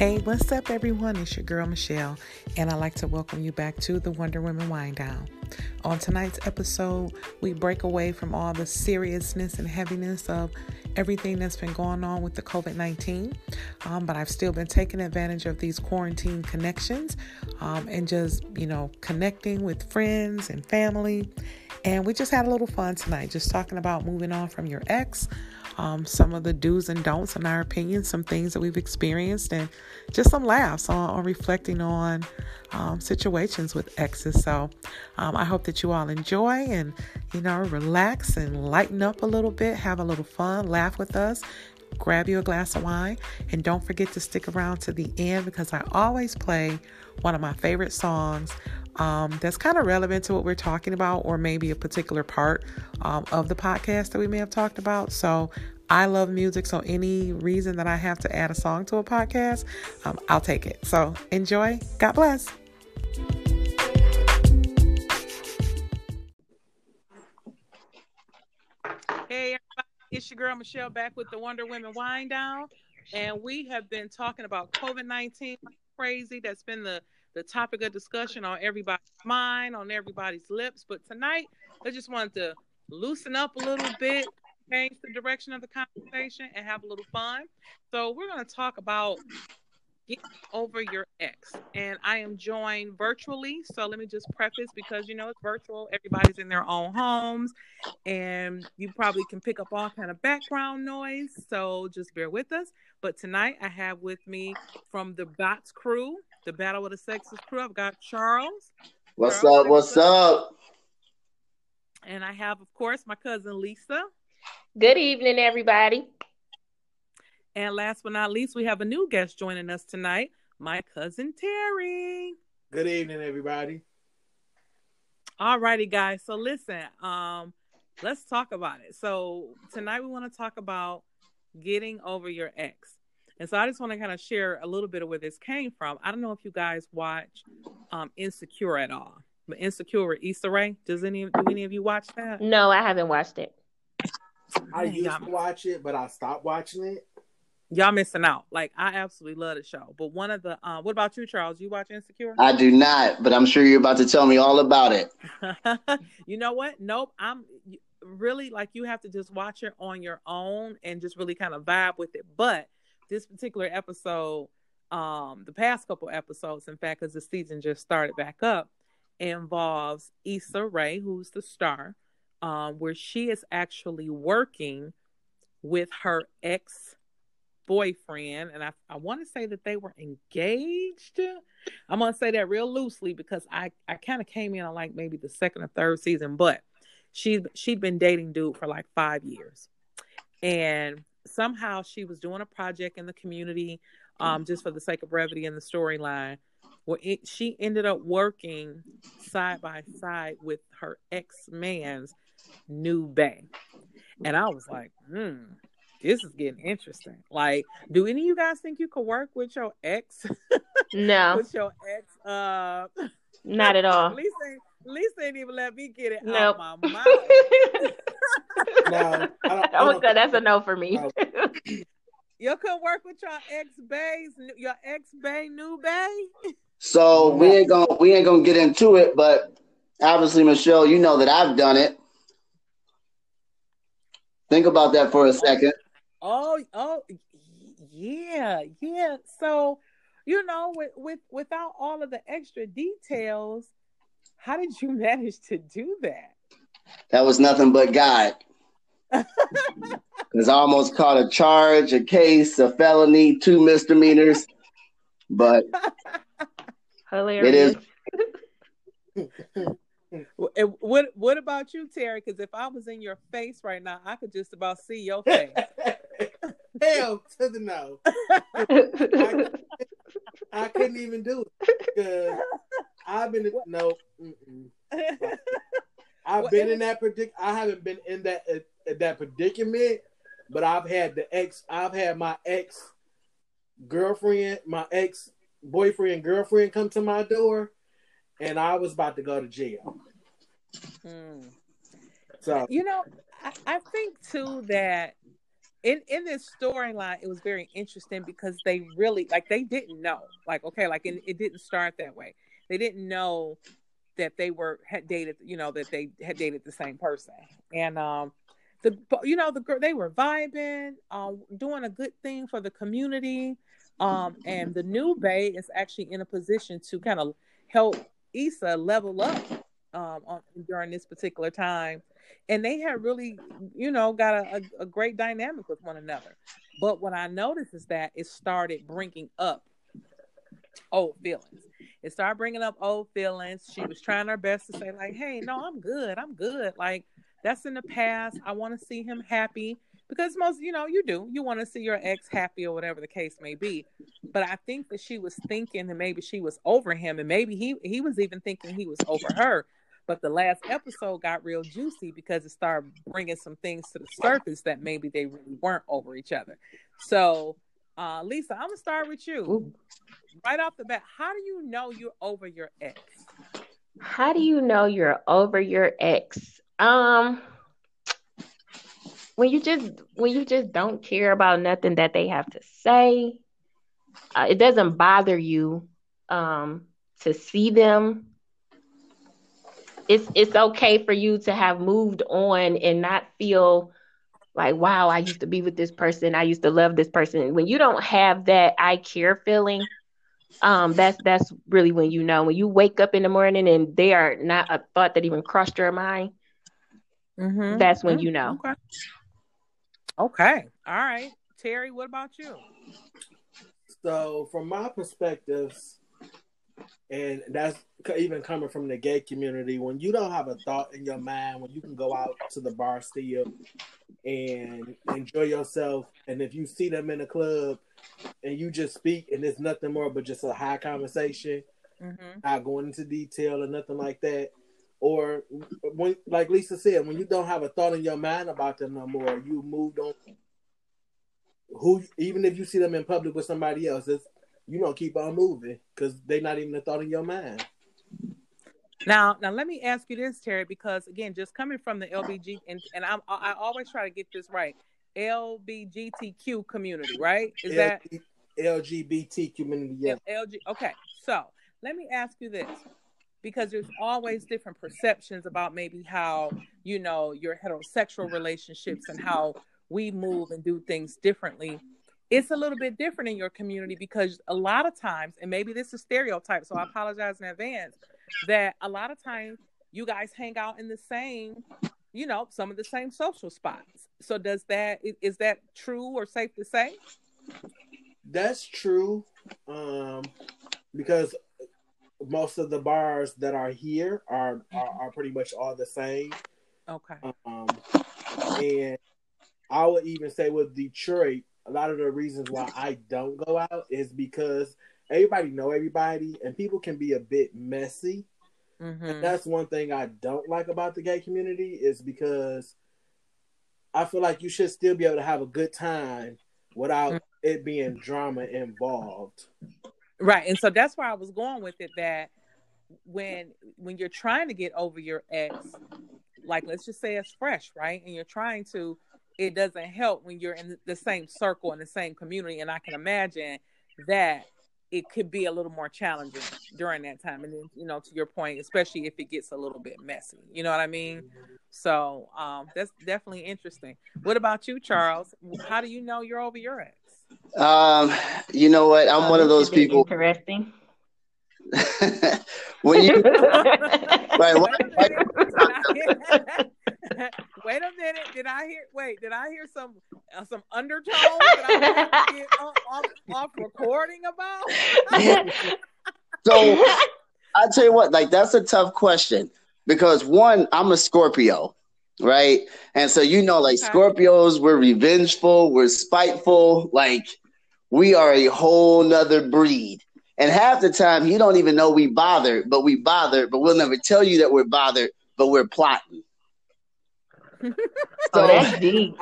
Hey, what's up, everyone? It's your girl Michelle, and I'd like to welcome you back to the Wonder Women Wine Down. On tonight's episode, we break away from all the seriousness and heaviness of everything that's been going on with the COVID 19. Um, but I've still been taking advantage of these quarantine connections um, and just, you know, connecting with friends and family. And we just had a little fun tonight, just talking about moving on from your ex um, some of the do's and don'ts, in our opinion, some things that we've experienced, and just some laughs on, on reflecting on um, situations with exes. So um, I hope that you all enjoy and, you know, relax and lighten up a little bit, have a little fun, laugh with us. Grab you a glass of wine and don't forget to stick around to the end because I always play one of my favorite songs um, that's kind of relevant to what we're talking about, or maybe a particular part um, of the podcast that we may have talked about. So I love music, so any reason that I have to add a song to a podcast, um, I'll take it. So enjoy. God bless. Hey, everybody. It's your girl Michelle back with the Wonder Women Wine Down. And we have been talking about COVID 19 crazy. That's been the the topic of discussion on everybody's mind, on everybody's lips. But tonight, I just wanted to loosen up a little bit, change the direction of the conversation, and have a little fun. So, we're going to talk about getting over your ex. And I am joined virtually. So, let me just preface because you know it's virtual, everybody's in their own homes, and you probably can pick up all kind of background noise. So, just bear with us. But tonight, I have with me from the Bots crew the Battle of the Sexes crew. I've got Charles. What's Charles, up? What's up? And I have, of course, my cousin Lisa. Good evening, everybody. And last but not least, we have a new guest joining us tonight, my cousin Terry. Good evening, everybody. All righty, guys. So listen, um, let's talk about it. So tonight we want to talk about getting over your ex. And so I just want to kind of share a little bit of where this came from. I don't know if you guys watch um, Insecure at all, but Insecure with Issa Rae. Does any do any of you watch that? No, I haven't watched it. I used to watch it, but I stopped watching it. Y'all missing out. Like I absolutely love the show. But one of the uh, what about you, Charles? You watch Insecure? I do not, but I'm sure you're about to tell me all about it. you know what? Nope. I'm really like you have to just watch it on your own and just really kind of vibe with it. But this particular episode, um, the past couple episodes, in fact, because the season just started back up, involves Issa Rae, who's the star, um, where she is actually working with her ex boyfriend. And I, I want to say that they were engaged. I'm going to say that real loosely because I, I kind of came in on like maybe the second or third season, but she, she'd been dating dude for like five years. And somehow she was doing a project in the community um, just for the sake of brevity in the storyline well it, she ended up working side by side with her ex-man's new bang and i was like hmm this is getting interesting like do any of you guys think you could work with your ex no with your ex uh not at all Lisa, Lisa ain't even let me get it nope. out my mouth no, I was good. That's a no for me. you could work with your ex bays, your ex bay, new bay. So oh, we ain't gonna we ain't gonna get into it, but obviously, Michelle, you know that I've done it. Think about that for a oh, second. Oh, oh, yeah, yeah. So, you know, with with without all of the extra details, how did you manage to do that? That was nothing but God. Because I almost caught a charge, a case, a felony, two misdemeanors. But Hilarious. it is. what what about you, Terry? Because if I was in your face right now, I could just about see your face. Hell to the no. I, I, couldn't even do it because I've been no. I've well, been in that predic. I haven't been in that uh, that predicament, but I've had the ex. I've had my ex girlfriend, my ex boyfriend, girlfriend come to my door, and I was about to go to jail. Hmm. So you know, I, I think too that in in this storyline, it was very interesting because they really like they didn't know. Like, okay, like it, it didn't start that way. They didn't know that they were had dated, you know, that they had dated the same person. And um the you know the girl they were vibing, um, doing a good thing for the community. Um, and the new Bay is actually in a position to kind of help Issa level up um, on, during this particular time. And they had really, you know, got a, a, a great dynamic with one another. But what I noticed is that it started bringing up old feelings. It started bringing up old feelings. She was trying her best to say, like, hey, no, I'm good. I'm good. Like, that's in the past. I want to see him happy because most, you know, you do. You want to see your ex happy or whatever the case may be. But I think that she was thinking that maybe she was over him and maybe he he was even thinking he was over her. But the last episode got real juicy because it started bringing some things to the surface that maybe they really weren't over each other. So, uh, Lisa, I'm gonna start with you. Ooh. Right off the bat, how do you know you're over your ex? How do you know you're over your ex? Um, when you just when you just don't care about nothing that they have to say, uh, it doesn't bother you um, to see them. It's it's okay for you to have moved on and not feel like wow i used to be with this person i used to love this person when you don't have that i care feeling um that's that's really when you know when you wake up in the morning and they are not a thought that even crossed your mind Mm-hmm. That's when mm-hmm. you know. Okay. Okay. All right. Terry, what about you? So, from my perspectives, and that's even coming from the gay community, when you don't have a thought in your mind, when you can go out to the bar still and enjoy yourself, and if you see them in a club and you just speak and it's nothing more but just a high conversation, mm-hmm. not going into detail or nothing like that, or when, like Lisa said, when you don't have a thought in your mind about them no more, you moved on. Who, even if you see them in public with somebody else, it's, you don't keep on moving because they're not even a thought in your mind. Now, now let me ask you this, Terry, because again, just coming from the LBG, and, and I'm, I always try to get this right, LBGTQ community, right? Is L- that LGBT community? Yeah. LG. Okay, so let me ask you this: because there's always different perceptions about maybe how you know your heterosexual relationships and how we move and do things differently. It's a little bit different in your community because a lot of times and maybe this is stereotype so i apologize in advance that a lot of times you guys hang out in the same you know some of the same social spots. So does that is that true or safe to say? That's true um because most of the bars that are here are are, are pretty much all the same. Okay. Um, and I would even say with Detroit, a lot of the reasons why I don't go out is because everybody know everybody, and people can be a bit messy. Mm-hmm. And that's one thing I don't like about the gay community is because I feel like you should still be able to have a good time without mm-hmm. it being drama involved. Right. And so that's where I was going with it that when when you're trying to get over your ex, like let's just say it's fresh, right? And you're trying to it doesn't help when you're in the same circle in the same community and I can imagine that it could be a little more challenging during that time and then you know to your point especially if it gets a little bit messy you know what i mean so um that's definitely interesting what about you charles how do you know you're over your ex um, you know what? I'm oh, one of those people. Interesting. when you right, wait a minute. Did I hear? Wait, did I hear some uh, some undertones that I off, off, off recording about? so I tell you what, like that's a tough question because one, I'm a Scorpio, right? And so you know, like okay. Scorpios, we're revengeful, we're spiteful, like we are a whole nother breed. And half the time you don't even know we bothered, but we bothered, but we'll never tell you that we're bothered, but we're plotting. so oh, that's deep.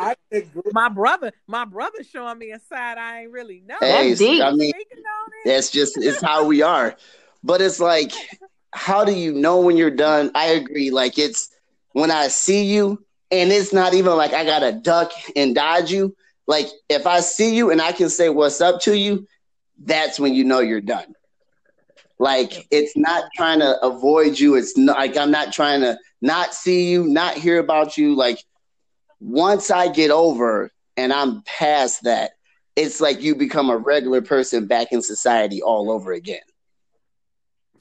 My brother, my brother showing me a side I ain't really know. Hey, I mean, that's just it's how we are. But it's like, how do you know when you're done? I agree. Like it's when I see you, and it's not even like I gotta duck and dodge you. Like if I see you and I can say what's up to you, that's when you know you're done. Like it's not trying to avoid you. It's not like I'm not trying to not see you, not hear about you. Like once I get over and I'm past that, it's like you become a regular person back in society all over again.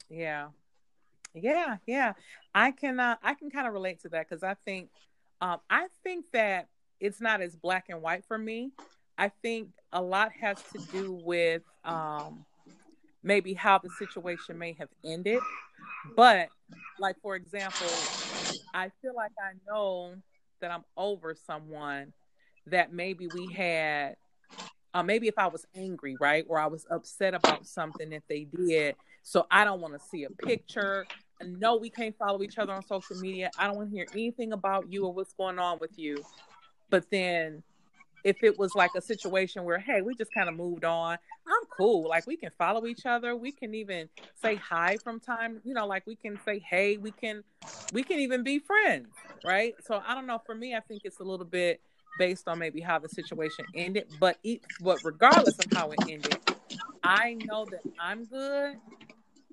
Yeah. Yeah, yeah. I can uh, I can kind of relate to that because I think um, I think that it's not as black and white for me. I think a lot has to do with um, maybe how the situation may have ended. But, like, for example, I feel like I know that I'm over someone that maybe we had, uh, maybe if I was angry, right? Or I was upset about something that they did. So I don't want to see a picture. No, we can't follow each other on social media. I don't want to hear anything about you or what's going on with you. But then if it was like a situation where hey we just kind of moved on i'm cool. Like we can follow each other. We can even say hi from time you know like we can say hey we can we can even be friends right? So i don't know. For me i think it's a little bit based on maybe how the situation ended. But it, but regardless of how it ended i know that i'm good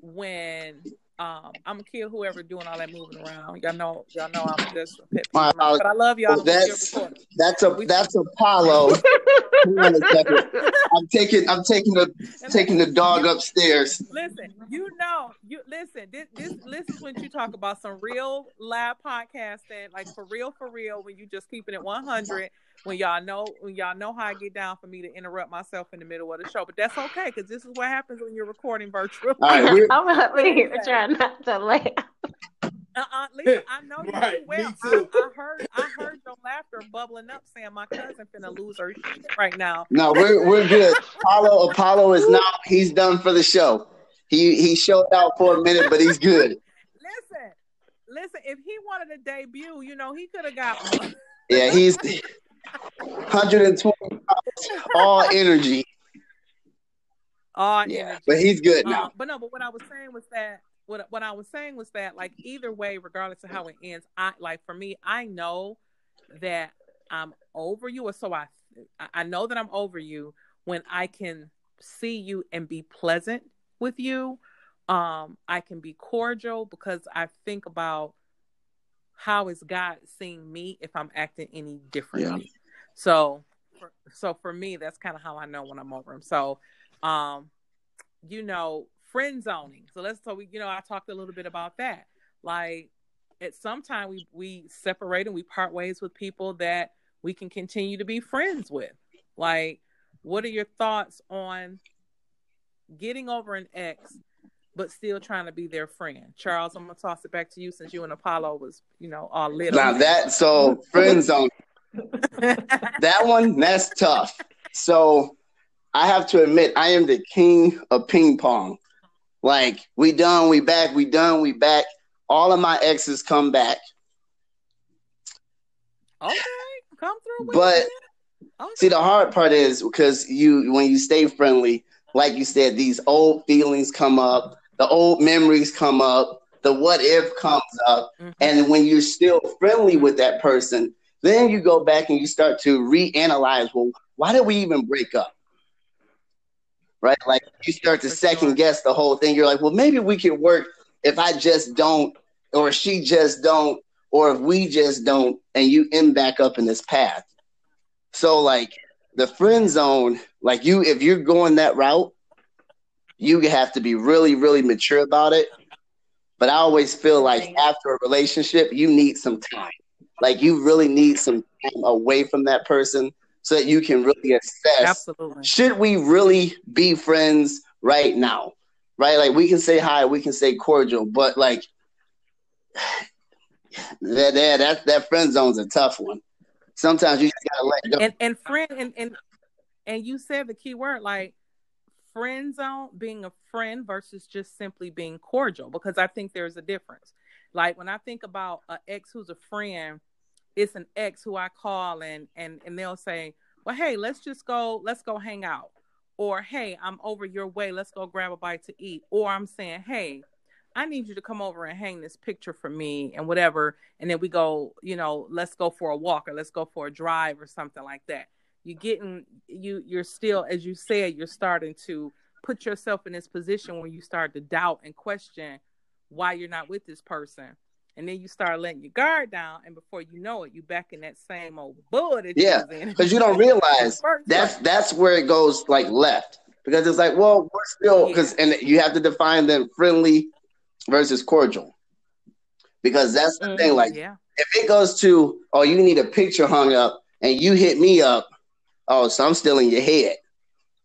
when um, I'm gonna kill whoever doing all that moving around. Y'all know, y'all know I'm just a pet. Uh, but I love y'all. That's that's a that's Apollo. I'm taking I'm taking the taking the dog upstairs. Listen, you know, you listen. This this this is when you talk about some real live podcasting, like for real, for real. When you just keeping it 100 when y'all know when y'all know how I get down for me to interrupt myself in the middle of the show. But that's okay because this is what happens when you're recording virtual. right, I'm up here trying not to laugh. Uh-uh, Lisa, I know you right, well. I, I, heard, I heard your laughter bubbling up, saying my cousin finna lose her shit right now. No, we're we're good. Apollo, Apollo is now he's done for the show. He he showed out for a minute, but he's good. Listen, listen. If he wanted to debut, you know, he could have got. yeah, he's 120 all energy. All yeah, energy. But he's good now. Uh, but no, but what I was saying was that what what I was saying was that like either way, regardless of how it ends, I like for me, I know that I'm over you, or so I I know that I'm over you when I can see you and be pleasant with you. Um, I can be cordial because I think about how is God seeing me if I'm acting any differently. So, for, so for me, that's kind of how I know when I'm over him. So, um, you know, friend zoning. So let's so we, you know, I talked a little bit about that. Like at some time we we separate and we part ways with people that we can continue to be friends with. Like, what are your thoughts on getting over an ex but still trying to be their friend. Charles, I'm gonna toss it back to you since you and Apollo was, you know, all lit. Now that so friend zone. that one that's tough. So I have to admit I am the king of ping pong. Like we done, we back, we done, we back. All of my exes come back. Okay, come through. But okay. see, the hard part is because you when you stay friendly, like you said, these old feelings come up the old memories come up, the what if comes up, mm-hmm. and when you're still friendly with that person, then you go back and you start to reanalyze. Well, why did we even break up? Right? Like you start to second guess the whole thing. You're like, well, maybe we could work if I just don't, or she just don't, or if we just don't, and you end back up in this path. So like the friend zone, like you, if you're going that route, you have to be really, really mature about it. But I always feel like after a relationship, you need some time. Like you really need some time away from that person so that you can really assess Absolutely. should we really be friends right now? Right? Like we can say hi, we can say cordial, but like that that that, that friend zone's a tough one. Sometimes you just gotta let go. And and friend and and and you said the key word like friend zone, being a friend versus just simply being cordial, because I think there's a difference. Like when I think about an ex who's a friend, it's an ex who I call and and and they'll say, "Well, hey, let's just go, let's go hang out," or "Hey, I'm over your way, let's go grab a bite to eat," or I'm saying, "Hey." I need you to come over and hang this picture for me and whatever. And then we go, you know, let's go for a walk or let's go for a drive or something like that you're getting you you're still as you said you're starting to put yourself in this position where you start to doubt and question why you're not with this person and then you start letting your guard down and before you know it you're back in that same old bull yeah because you don't realize that's that's where it goes like left because it's like well we're still because yeah. and you have to define them friendly versus cordial because that's the mm-hmm. thing like yeah. if it goes to oh you need a picture hung up and you hit me up oh so i'm still in your head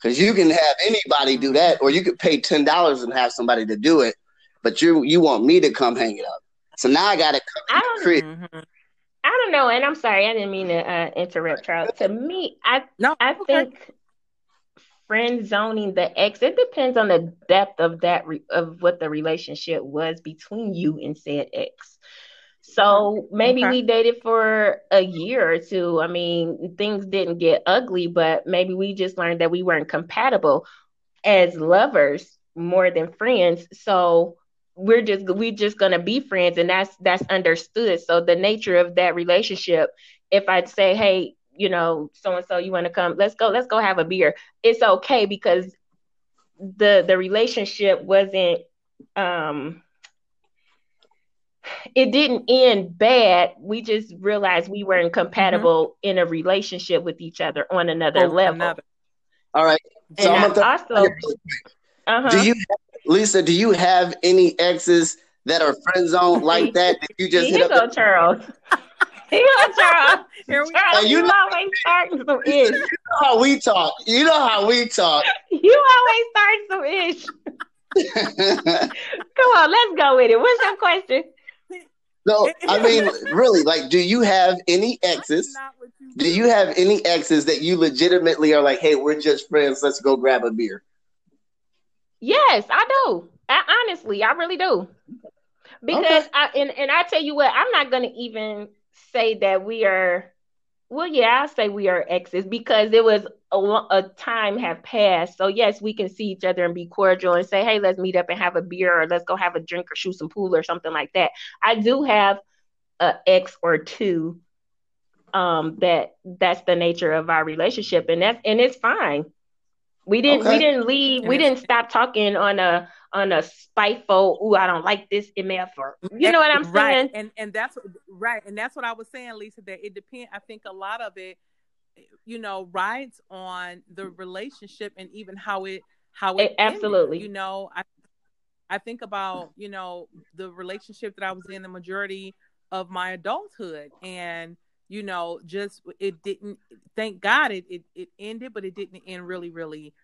because you can have anybody do that or you could pay $10 and have somebody to do it but you you want me to come hang it up so now I got to I don't, mm-hmm. I don't know, and I'm sorry, I didn't mean to uh, interrupt, Charles. To me, I no, I okay. think friend zoning the ex. It depends on the depth of that re- of what the relationship was between you and said ex. So maybe okay. we dated for a year or two. I mean, things didn't get ugly, but maybe we just learned that we weren't compatible as lovers more than friends. So we're just we just gonna be friends and that's that's understood so the nature of that relationship if i'd say hey you know so and so you want to come let's go let's go have a beer it's okay because the the relationship wasn't um it didn't end bad we just realized we weren't compatible mm-hmm. in a relationship with each other on another oh, level another. all right so and also uh-huh. do you Lisa, do you have any exes that are friend zone like that? That you just hit up? Charles. Here go, Charles. Here we Charles, you, you know, always starting some ish. You know how we talk. You know how we talk. You always start some ish. Come on, let's go with it. What's your question? No, I mean, really, like, do you have any exes? Do you have any exes that you legitimately are like, hey, we're just friends, let's go grab a beer? Yes, I do. I, honestly, I really do. Because okay. I and, and I tell you what, I'm not gonna even say that we are well, yeah, I say we are exes because it was a, a, time have passed. So yes, we can see each other and be cordial and say, hey, let's meet up and have a beer or let's go have a drink or shoot some pool or something like that. I do have a ex or two um that that's the nature of our relationship and that's and it's fine we didn't okay. we didn't leave. We didn't stop talking on a on a spiteful, ooh, I don't like this MF or you know what I'm saying? Right. And and that's right. And that's what I was saying, Lisa, that it depends. I think a lot of it, you know, rides on the relationship and even how it how it, it absolutely. Ended. You know, I I think about, you know, the relationship that I was in the majority of my adulthood and you know, just it didn't. Thank God it it, it ended, but it didn't end really, really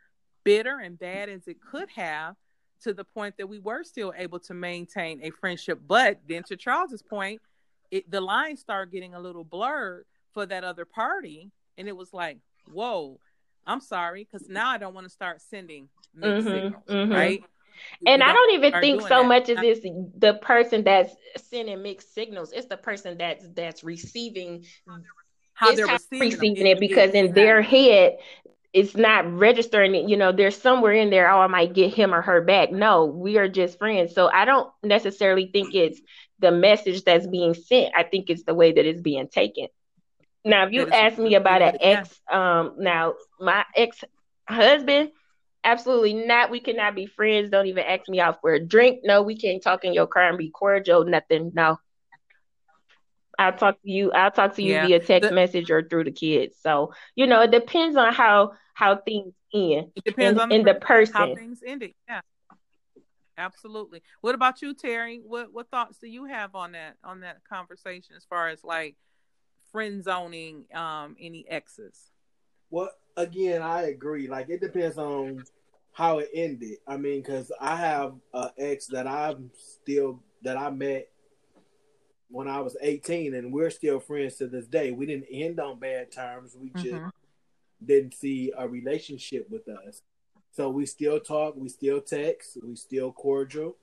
bitter and bad as it could have, to the point that we were still able to maintain a friendship. But then, to Charles's point, it the lines started getting a little blurred for that other party, and it was like, whoa. I'm sorry, because now I don't want to start sending mixed mm-hmm, signals, mm-hmm. right? And I don't even think so that. much as it's the person that's sending mixed signals. It's the person that's that's receiving how they're receiving, receiving it because in their head it's not registering it. You know, there's somewhere in there, oh, I might get him or her back. No, we are just friends. So I don't necessarily think it's the message that's being sent. I think it's the way that it's being taken. Now, if you ask me about an ex, um, now my ex husband, Absolutely not. We cannot be friends. Don't even ask me out for a drink. No, we can't talk in your car and be cordial. Nothing. No. I'll talk to you. I'll talk to you yeah. via text the, message or through the kids. So you know, it depends on how how things end. It depends in, on the, in the person how things ended. Yeah, absolutely. What about you, Terry? What what thoughts do you have on that on that conversation as far as like friend zoning um any exes? Well, again, I agree. Like it depends on how it ended. I mean, because I have an ex that I'm still that I met when I was 18, and we're still friends to this day. We didn't end on bad terms. We just mm-hmm. didn't see a relationship with us. So we still talk, we still text, we still cordial.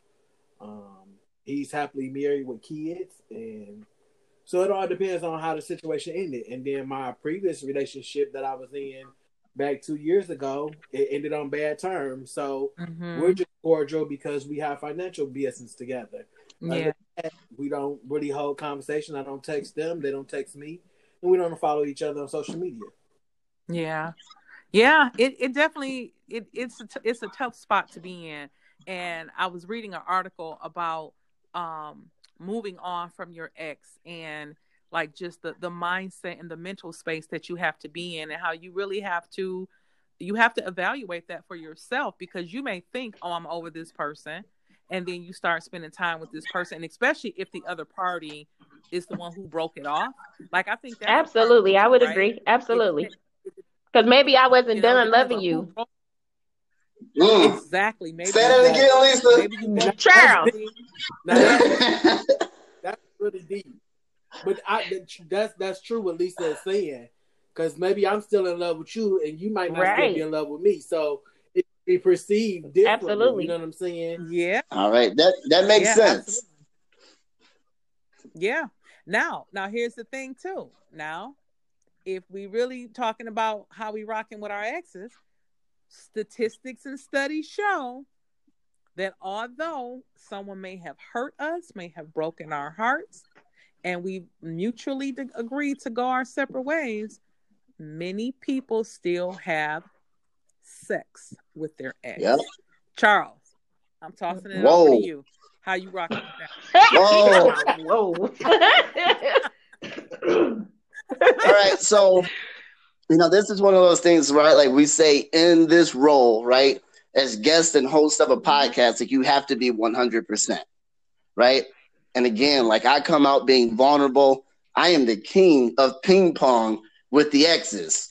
Um, he's happily married with kids, and so it all depends on how the situation ended. And then my previous relationship that I was in back two years ago, it ended on bad terms. So mm-hmm. we're just cordial because we have financial business together. Yeah. we don't really hold conversation. I don't text them, they don't text me, and we don't follow each other on social media. Yeah, yeah. It it definitely it it's a t- it's a tough spot to be in. And I was reading an article about um moving on from your ex and like just the the mindset and the mental space that you have to be in and how you really have to you have to evaluate that for yourself because you may think oh i'm over this person and then you start spending time with this person and especially if the other party is the one who broke it off like i think absolutely i would right? agree absolutely because maybe i wasn't you know, done loving you Mm. Exactly. Maybe Say that again, Lisa. Maybe you Charles. That's, that's really deep. But I, that's that's true what Lisa is saying. Because maybe I'm still in love with you, and you might not right. still be in love with me. So it be perceived differently. Absolutely. You know what I'm saying? Yeah. All right. That that makes yeah, sense. Absolutely. Yeah. Now, now here's the thing too. Now, if we really talking about how we rocking with our exes, statistics and studies show that although someone may have hurt us, may have broken our hearts, and we mutually agreed to go our separate ways, many people still have sex with their ex. Yep. Charles, I'm tossing it Whoa. over to you. How you rocking that? Whoa. Whoa. All right, so you know, this is one of those things, right? Like we say in this role, right? As guest and host of a podcast, like you have to be 100%, right? And again, like I come out being vulnerable. I am the king of ping pong with the exes.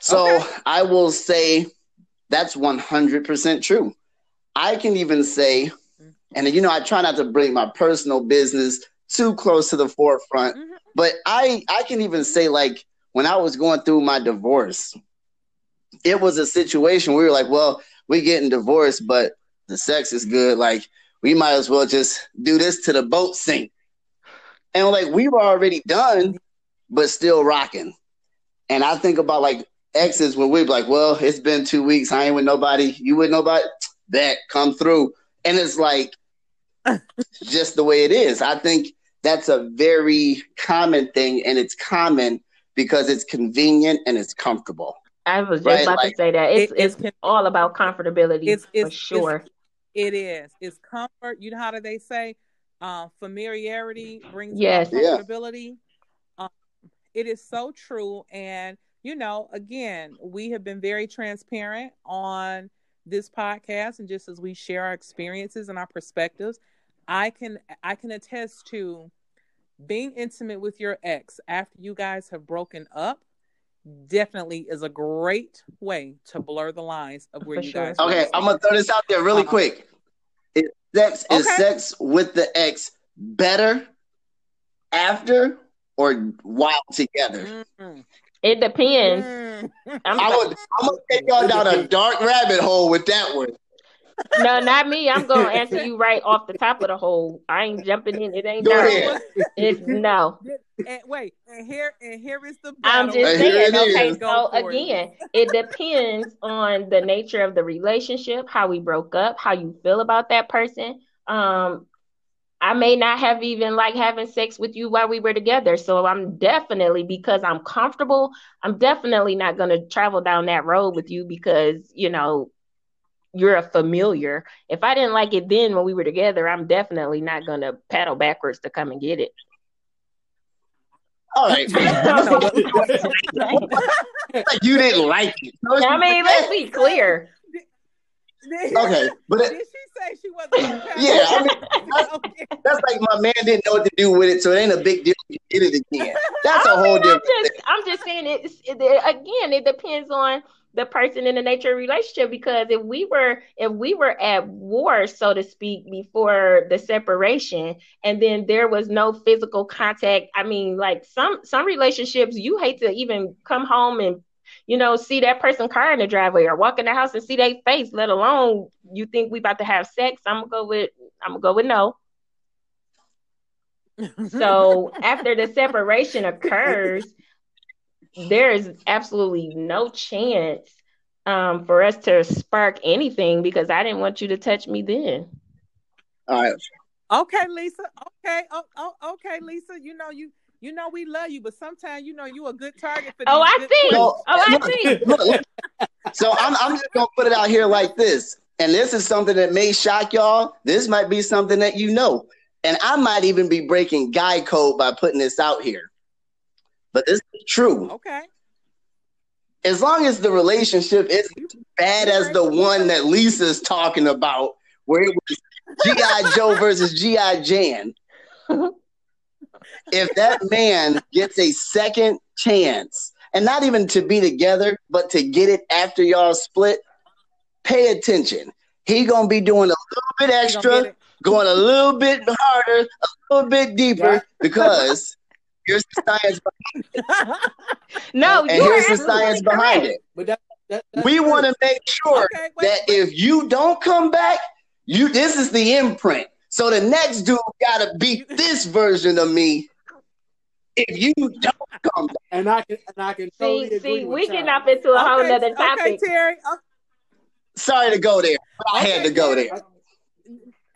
So okay. I will say that's 100% true. I can even say, and you know, I try not to bring my personal business too close to the forefront, mm-hmm. but I I can even say like when I was going through my divorce, it was a situation we were like, well, we're getting divorced, but the sex is good. Like, we might as well just do this to the boat sink. And like, we were already done, but still rocking. And I think about like exes when we're like, well, it's been two weeks. I ain't with nobody. You with nobody? That come through. And it's like, just the way it is. I think that's a very common thing, and it's common because it's convenient and it's comfortable. I was just right? about like, to say that it's it, it's, it's, all about comfortability it's, it's for sure. It's, it is. It's comfort. You know how do they say? Uh, familiarity brings yes. comfortability. Yeah. Um, it is so true, and you know, again, we have been very transparent on this podcast, and just as we share our experiences and our perspectives, I can I can attest to being intimate with your ex after you guys have broken up definitely is a great way to blur the lines of where For you sure. guys. Okay, I'm gonna throw this out there really uh-huh. quick. Is sex okay. is sex with the ex better after or while together? Mm-hmm. It depends. Mm-hmm. I'm, I would, I'm gonna take y'all down a dark rabbit hole with that one no, not me. I'm gonna answer you right off the top of the hole. I ain't jumping in. It ain't no. It's no. And wait, and here and here is the. Battle. I'm just saying. Okay, so again, it depends on the nature of the relationship, how we broke up, how you feel about that person. Um, I may not have even like having sex with you while we were together. So I'm definitely because I'm comfortable, I'm definitely not going to travel down that road with you because, you know, you're a familiar. If I didn't like it then when we were together, I'm definitely not gonna paddle backwards to come and get it. All right. you didn't like it. I mean, let's be clear. okay, but did she say she wasn't? yeah, I mean, that's, okay. that's, like my man didn't know what to do with it, so it ain't a big deal. You get it again. That's I a whole different. I'm just, I'm just saying it, it. Again, it depends on the person in the nature of relationship because if we were if we were at war so to speak before the separation and then there was no physical contact i mean like some some relationships you hate to even come home and you know see that person car in the driveway or walk in the house and see their face let alone you think we about to have sex i'm gonna go with i'm gonna go with no. So after the separation occurs there is absolutely no chance um, for us to spark anything because I didn't want you to touch me then. All right. Okay, Lisa. Okay. Oh, oh, okay, Lisa. You know you you know we love you, but sometimes you know you a good target for. Oh, I good see. queens. Oh, I see. Look, look. So I'm, I'm just gonna put it out here like this, and this is something that may shock y'all. This might be something that you know, and I might even be breaking guy code by putting this out here. But this is true. Okay. As long as the relationship isn't bad as the one that Lisa's talking about, where it was GI Joe versus GI Jan. if that man gets a second chance, and not even to be together, but to get it after y'all split, pay attention. He gonna be doing a little bit extra, going a little bit harder, a little bit deeper, Yeah. because here's the science. No, And you are here's the absolutely science behind correct. it. But that, that that's We want to make sure Okay, wait, that wait. if you don't come back, you this is the imprint. So the next dude gotta beat this version of me. If you don't come back, and I can and I can totally See, agree see, we getting up into a whole other nother okay, topic. Terry. Oh, sorry to go there, but I had to go there.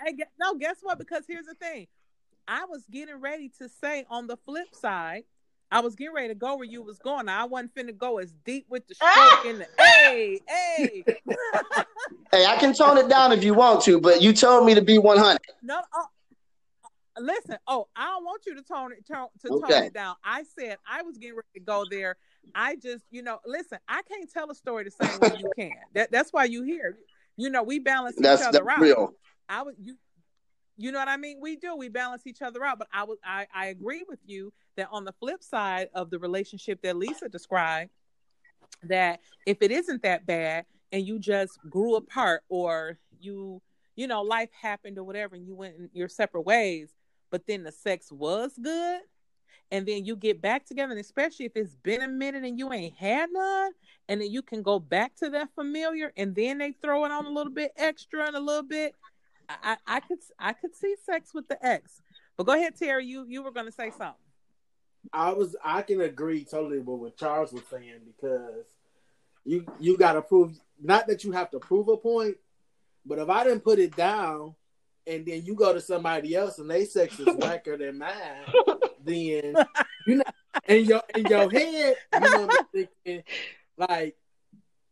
Hey, no, guess what? Because here's the thing. I was getting ready to say on the flip side, I was getting ready to go where you was going. I wasn't finna go as deep with the stroke in the hey, hey. Hey, I can tone it down if you want to, but you told me to be 100. No, oh, listen. Oh, I don't want you to tone it tone, to tone it down. I said I was getting ready to go there. I just, you know, listen. I can't tell a story the same way you can. That that's why you here. You know, we balance each That's other that's out. real. I was you you know what I mean? We do. We balance each other out. But I was I, I agree with you that on the flip side of the relationship that Lisa described, that if it isn't that bad and you just grew apart or you you know life happened or whatever and you went your separate ways, but then the sex was good and then you get back together and especially if it's been a minute and you ain't had none and then you can go back to that familiar and then they throw it on a little bit extra and a little bit I, I I could I could see sex with the ex. But go ahead, Terry. You you were gonna say something. I was I can agree totally with what Charles was saying because you you got to prove not that you have to prove a point, but if I didn't put it down and then you go to somebody else and they sex is whacker than mine, then you know in your in your head you know be thinking like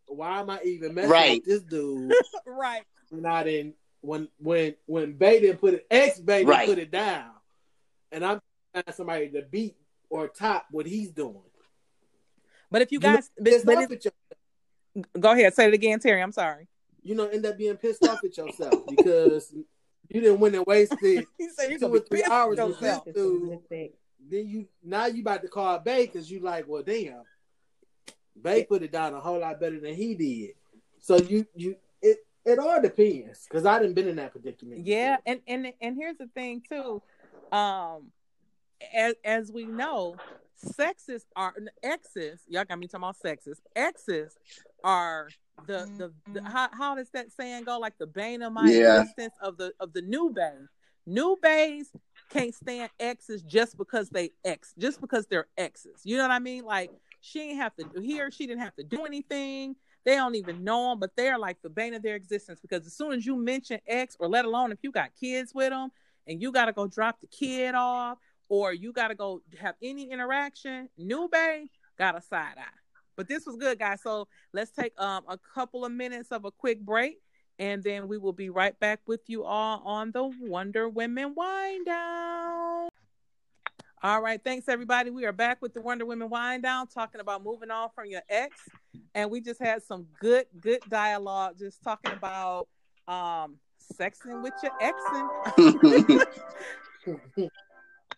why am I even messing Right. with this dude right. when I didn't when when when Bay didn't put it ex Bay didn't Right. put it down, and I'm trying somebody to beat or top what he's doing. But if you You know, guys, but, Pissed but off if- at your, go ahead, say it again, Terry. I'm sorry. you know, end up being pissed off at yourself because you didn't win and wasted. He said Two or three hours with yourself. this dude. Then you now you about to call Bay because you like, well, damn, Bay put it down a whole lot better than he did. So you you it it all depends because I didn't been in that predicament. Yeah, and and and here's the thing too, um, as as we know, sexes are exes. Y'all got me talking about sexes. Exes are the the, the how how does that saying go? Like the bane of my Yeah. existence of the of the new bay. New bays can't stand exes just because they ex, just because they're exes. You know what I mean? Like she ain't have to he or she didn't have to do anything. They don't even know them, but they're like the bane of their existence because as soon as you mention X, or let alone if you got kids with them and you got to go drop the kid off, or you got to go have any interaction, new bay got a side eye. But this was good, guys. So let's take um a couple of minutes of a quick break, and then we will be right back with you all on the Wonder Women Wine Down. All right, thanks everybody. We are back with the Wonder Women Wine Down, talking about moving on from your ex, and we just had some good, good dialogue, just talking about um sexing with your exing.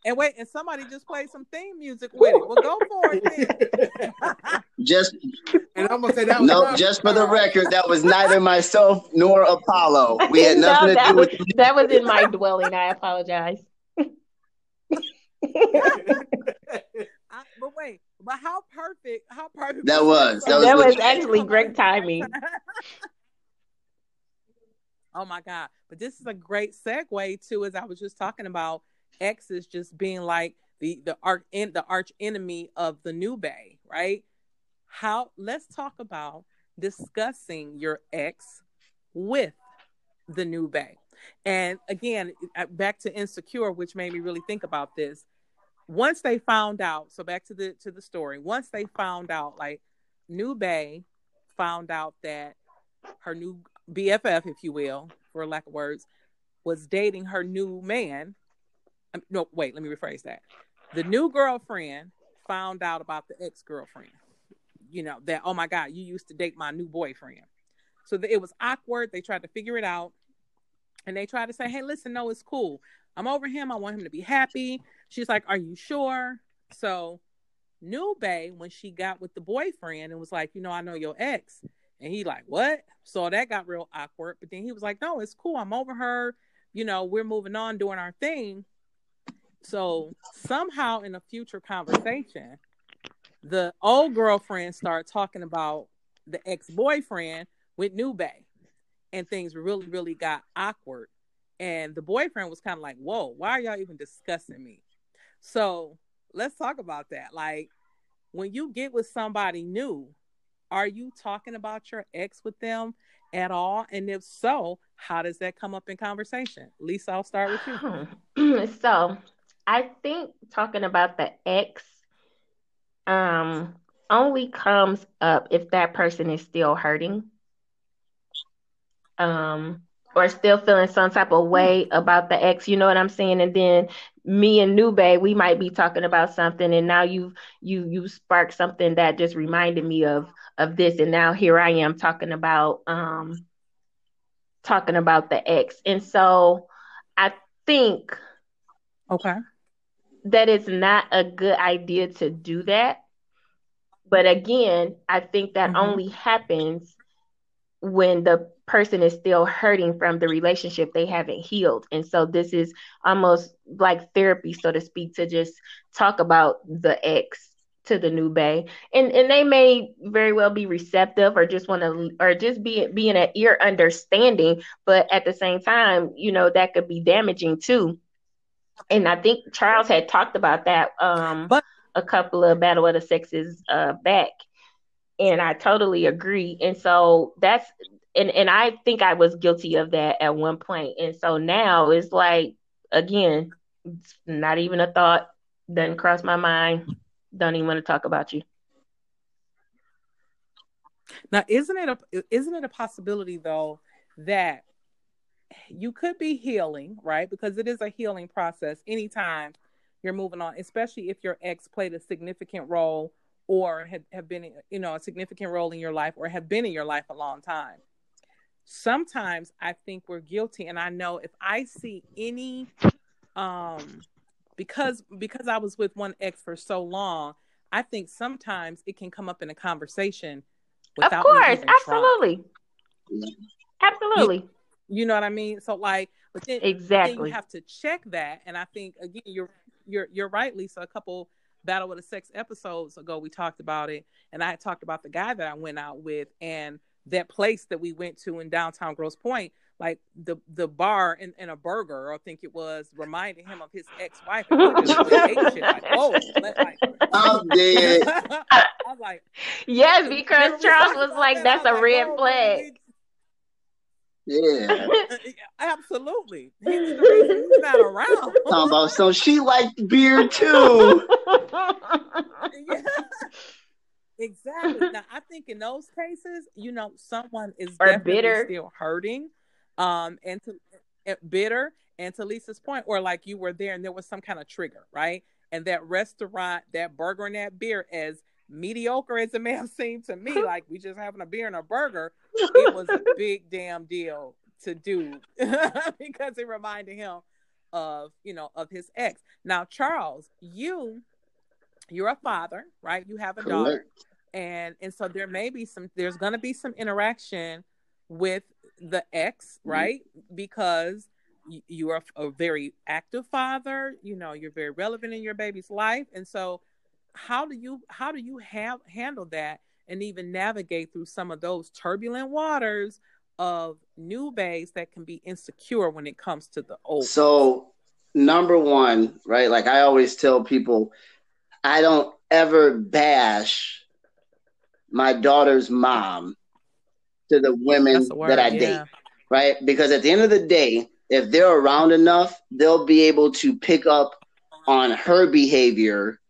And wait, and somebody just played some theme music with it. Well, go for it. Then. just And I'm gonna say that was no, my just for the record, that was neither myself nor Apollo. We had No, nothing to that do was, with that was in my dwelling. I apologize. I, but wait, but how perfect? How perfect? That was- that That was was actually great timing. oh my god! But this is a great segue too, as I was just talking about exes just being like the the arch in the arch enemy of the new bay, right? How? Let's talk about discussing your ex with the new bay. And again, uh, back to insecure, which made me really think about this. Once they found out, so back to the to the story. Once they found out, like New Bay found out that her new BFF, if you will, for lack of words, was dating her new man. Um, no, wait, let me rephrase that. The new girlfriend found out about the ex girlfriend. You know, that, oh my God, you used to date my new boyfriend. So it was awkward. They tried to figure it out. And they tried to say, hey, listen, no, it's cool. I'm over him. I want him to be happy. She's like, are you sure? So New Bay, when she got with the boyfriend and was like, you know, I know your ex. And he like, what? So that got real awkward. But then he was like, no, it's cool. I'm over her. You know, we're moving on, doing our thing. So somehow in a future conversation, the old girlfriend started talking about the ex-boyfriend with New Bay. And things really, really got awkward. And the boyfriend was kind of like, whoa, why are y'all even discussing me? So let's talk about that. Like when you get with somebody new, are you talking about your ex with them at all? And if so, how does that come up in conversation? Lisa, I'll start with you. so I think talking about the ex um only comes up if that person is still hurting. Um or still feeling some type of way about the ex, you know what I'm saying? And then me and Nube, we might be talking about something, and now you you you sparked something that just reminded me of of this, and now here I am talking about um talking about the ex, and so I think okay that it's not a good idea to do that. But again, I think that mm-hmm. only happens when the person is still hurting from the relationship they haven't healed. And so this is almost like therapy, so to speak, to just talk about the ex to the new bay. And and they may very well be receptive or just want to or just be being an ear understanding, but at the same time, you know, that could be damaging too. And I think Charles had talked about that um but a couple of Battle of the Sexes uh back and I totally agree. And so that's and and I think I was guilty of that at one point. And so now it's like again, it's not even a thought doesn't cross my mind. Don't even want to talk about you. Now, isn't it a isn't it a possibility though that you could be healing, right? Because it is a healing process anytime you're moving on, especially if your ex played a significant role or have, have been, you know, a significant role in your life or have been in your life a long time. Sometimes I think we're guilty. And I know if I see any, um, because, because I was with one ex for so long, I think sometimes it can come up in a conversation. Of course. Absolutely. Absolutely. You, you, know what I mean? So like, but then, exactly. Then you have to check that. And I think again, you're, you're, you're right, Lisa, a couple Battle with the Sex episodes ago, we talked about it, and I talked about the guy that I went out with and that place that we went to in downtown Grosse Pointe, like the the bar and, and a burger, I think it was, reminding him of his ex wife. like, whoa, like, I'm dead. I was like, yes, because Charles was like, that's a red flag. Yeah. Absolutely. He's the reason he's not around. Talking about so she liked beer too. yeah. Exactly. Now I think in those cases, you know, someone is or definitely bitter. still hurting. Um and to and bitter and to Lisa's point, or like you were there and there was some kind of trigger, right? And that restaurant, that burger and that beer, as mediocre as it may have seemed to me, like we just having a beer and a burger, it was a big damn deal to do because it reminded him of you know of his ex. Now, Charles, you you're a father, right? You have a daughter, and and so there may be some. There's going to be some interaction with the ex, mm-hmm. right? Mm-hmm. Because you are a very active father. You know, you're very relevant in your baby's life, and so how do you how do you have handle that and even navigate through some of those turbulent waters of new bays that can be insecure when it comes to the old so number one right like i always tell people i don't ever bash my daughter's mom to the women that i yeah. date right because at the end of the day if they're around enough they'll be able to pick up on her behavior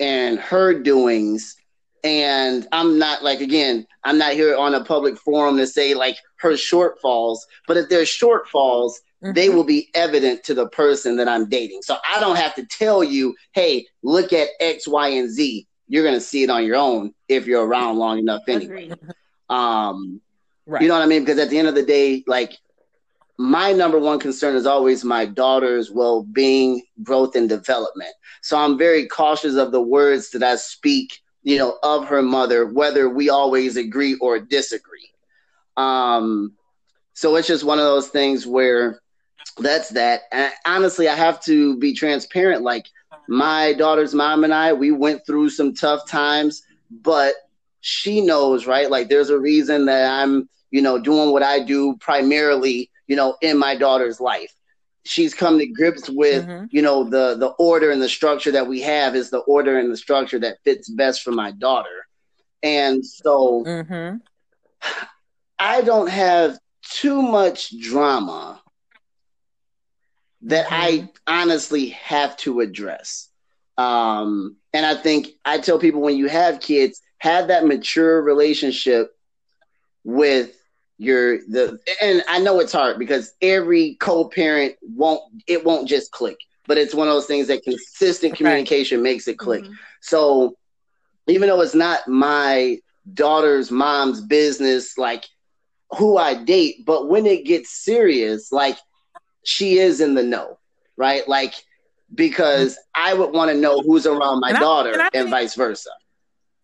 and her doings. And I'm not like again, I'm not here on a public forum to say like her shortfalls, but if there's shortfalls, mm-hmm. they will be evident to the person that I'm dating. So I don't have to tell you, hey, look at X, Y, and Z. You're gonna see it on your own if you're around long enough anyway. Um, right. you know what I mean? Because at the end of the day, like my number one concern is always my daughter's well being, growth, and development. So I'm very cautious of the words that I speak, you know, of her mother, whether we always agree or disagree. Um, so it's just one of those things where that's that. And honestly, I have to be transparent. Like my daughter's mom and I, we went through some tough times, but she knows, right? Like there's a reason that I'm, you know, doing what I do primarily you know, in my daughter's life. She's come to grips with, mm-hmm. you know, the the order and the structure that we have is the order and the structure that fits best for my daughter. And so mm-hmm. I don't have too much drama that mm-hmm. I honestly have to address. Um, and I think I tell people when you have kids, have that mature relationship with your the and I know it's hard because every co-parent won't it won't just click, but it's one of those things that consistent communication makes it click. Mm-hmm. So even though it's not my daughter's mom's business, like who I date, but when it gets serious, like she is in the know, right? Like because I would want to know who's around my and daughter I, and, and vice versa.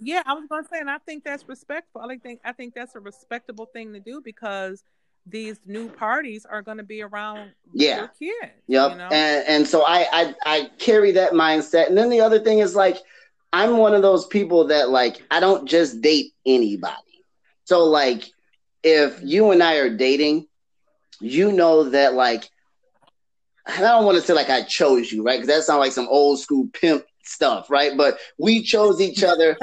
Yeah, I was gonna say, and I think that's respectful. I think I think that's a respectable thing to do because these new parties are going to be around yeah. your kids. Yep. You know? And and so I, I I carry that mindset. And then the other thing is like I'm one of those people that like I don't just date anybody. So like if you and I are dating, you know that like I don't want to say like I chose you, right? Because that sounds like some old school pimp stuff, right? But we chose each other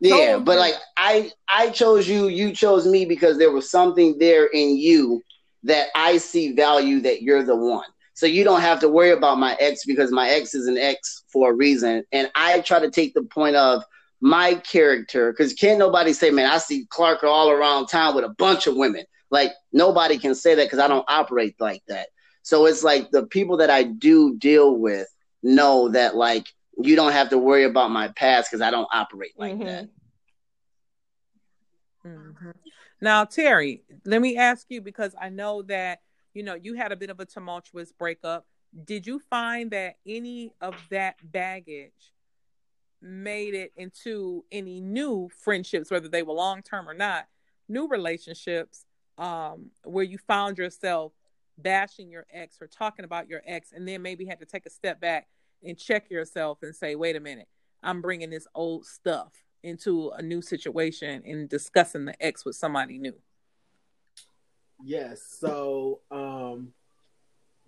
yeah, but like I I chose you, you chose me because there was something there in you that I see value that you're the one. So you don't have to worry about my ex because my ex is an ex for a reason. And I try to take the point of my character because can't nobody say, man, I see Clark all around town with a bunch of women. Like nobody can say that because I don't operate like that. So it's like the people that I do deal with know that like you don't have to worry about my past because I don't operate like mm-hmm. that. Mm-hmm. Now, Terry, let me ask you because I know that you know you had a bit of a tumultuous breakup. Did you find that any of that baggage made it into any new friendships, whether they were long term or not, new relationships, um, where you found yourself bashing your ex or talking about your ex, and then maybe had to take a step back and check yourself and say, wait a minute, I'm bringing this old stuff into a new situation and discussing the ex with somebody new? Yes. So, um,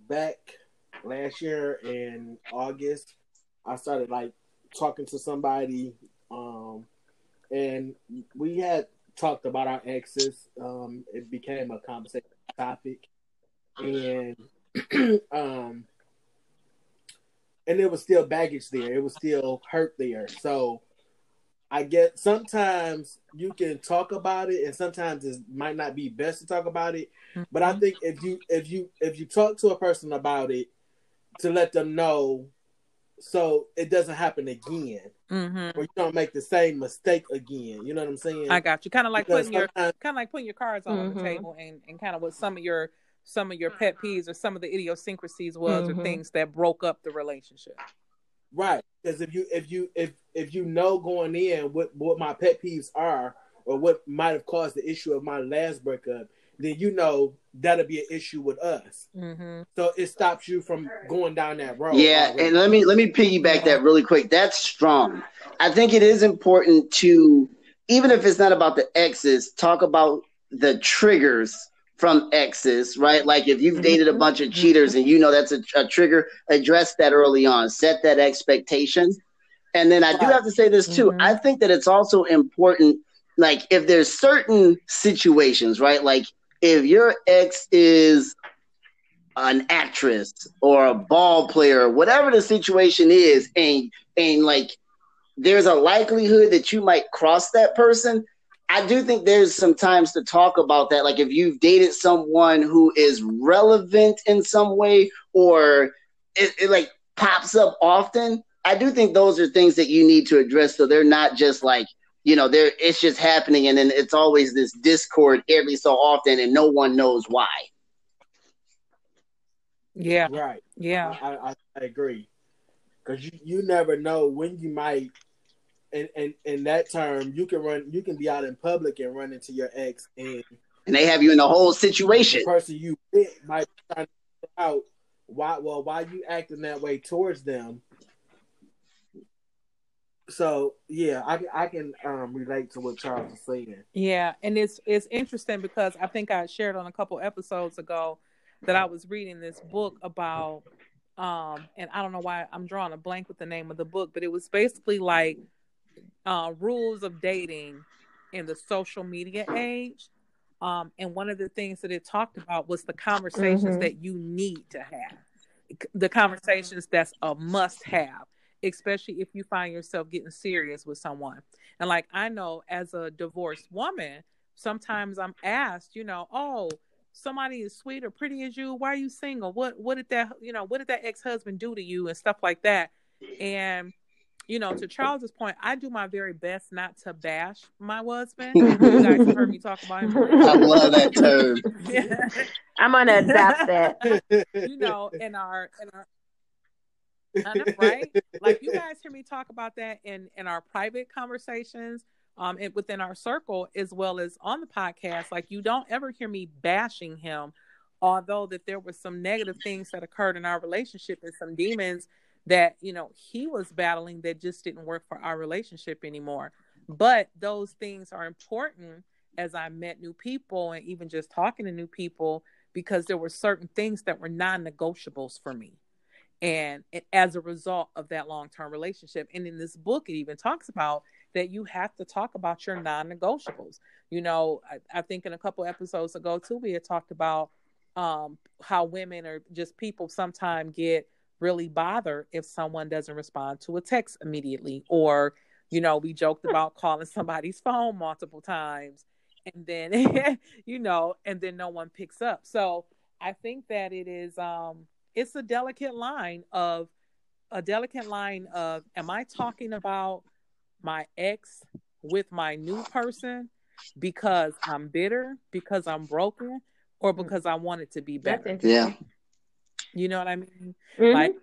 back last year in August, I started like talking to somebody, um, and we had talked about our exes. Um, it became a conversation topic, and um, and there was still baggage there. It was still hurt there. So I get sometimes you can talk about it, and sometimes it might not be best to talk about it. Mm-hmm. But I mm-hmm. think if you if you if you talk to a person about it, to let them know, so it doesn't happen again, mm-hmm. or you don't make the same mistake again. You know what I'm saying? I got you. Kind of like because putting your kind of like putting your cards on, mm-hmm. the table, and and kind of what some of your some of your pet peeves or some of the idiosyncrasies was mm-hmm. or things that broke up the relationship. Right. Because if you if you if if you know going in what what my pet peeves are or what might have caused the issue of my last breakup, then you know that'll be an issue with us. Mm-hmm. So it stops you from going down that road. Yeah, already. and let me let me piggyback that really quick. That's strong. I think it is important to even if it's not about the exes, talk about the triggers from exes, right? Like if you've dated a bunch of mm-hmm. cheaters and you know that's a, a trigger, address that early on, set that expectation. And then I do have to say this too. Mm-hmm. I think that it's also important, like if there's certain situations, right? Like if your ex is an actress or a ball player, whatever the situation is, and and like there's a likelihood that you might cross that person. I do think there's some times to talk about that. Like if you've dated someone who is relevant in some way or it, it like pops up often, I do think those are things that you need to address. So they're not just like, you know, there it's just happening and then it's always this discord every so often and no one knows why. Yeah. Right. Yeah. I, I, I agree. Because you, you never know when you might in, in in that term you can run you can be out in public and run into your ex and and they have you in the whole situation. The person you with might be trying to figure out why well why you acting that way towards them. So yeah, I I can um, relate to what Charles is saying. Yeah, and it's it's interesting because I think I shared on a couple episodes ago that I was reading this book about um and I don't know why I'm drawing a blank with the name of the book, but it was basically like uh rules of dating in the social media age. Um and one of the things that it talked about was the conversations Mhm. that you need to have. The conversations that's a must have, especially if you find yourself getting serious with someone. And like I know as a divorced woman, sometimes I'm asked, you know, oh, somebody is sweet or pretty as you, why are you single? What what did that you know, what did that ex-husband do to you and stuff like that? And you know, to Charles's point, I do my very best not to bash my husband. you guys have heard me talk about him. I love that term. I'm gonna adapt that. you know, in our in our right? Like you guys hear me talk about that in in our private conversations, um, and within our circle as well as on the podcast. Like you don't ever hear me bashing him, although that there were some negative things that occurred in our relationship and some demons that you know he was battling that just didn't work for our relationship anymore. But those things are important as I met new people and even just talking to new people because there were certain things that were non-negotiables for me. And as a result of that long-term relationship. And in this book it even talks about that you have to talk about your non-negotiables. You know i, I think in a couple episodes ago too we had talked about um, how women or just people sometimes get really bothered if someone doesn't respond to a text immediately or you know we joked about calling somebody's phone multiple times and then you know and then no one picks up so i think that it is um it's a delicate line of a delicate line of am I talking about my ex with my new person because I'm bitter, because I'm broken, or because I want it to be better? Yeah. You know what I mean? Mhm. Like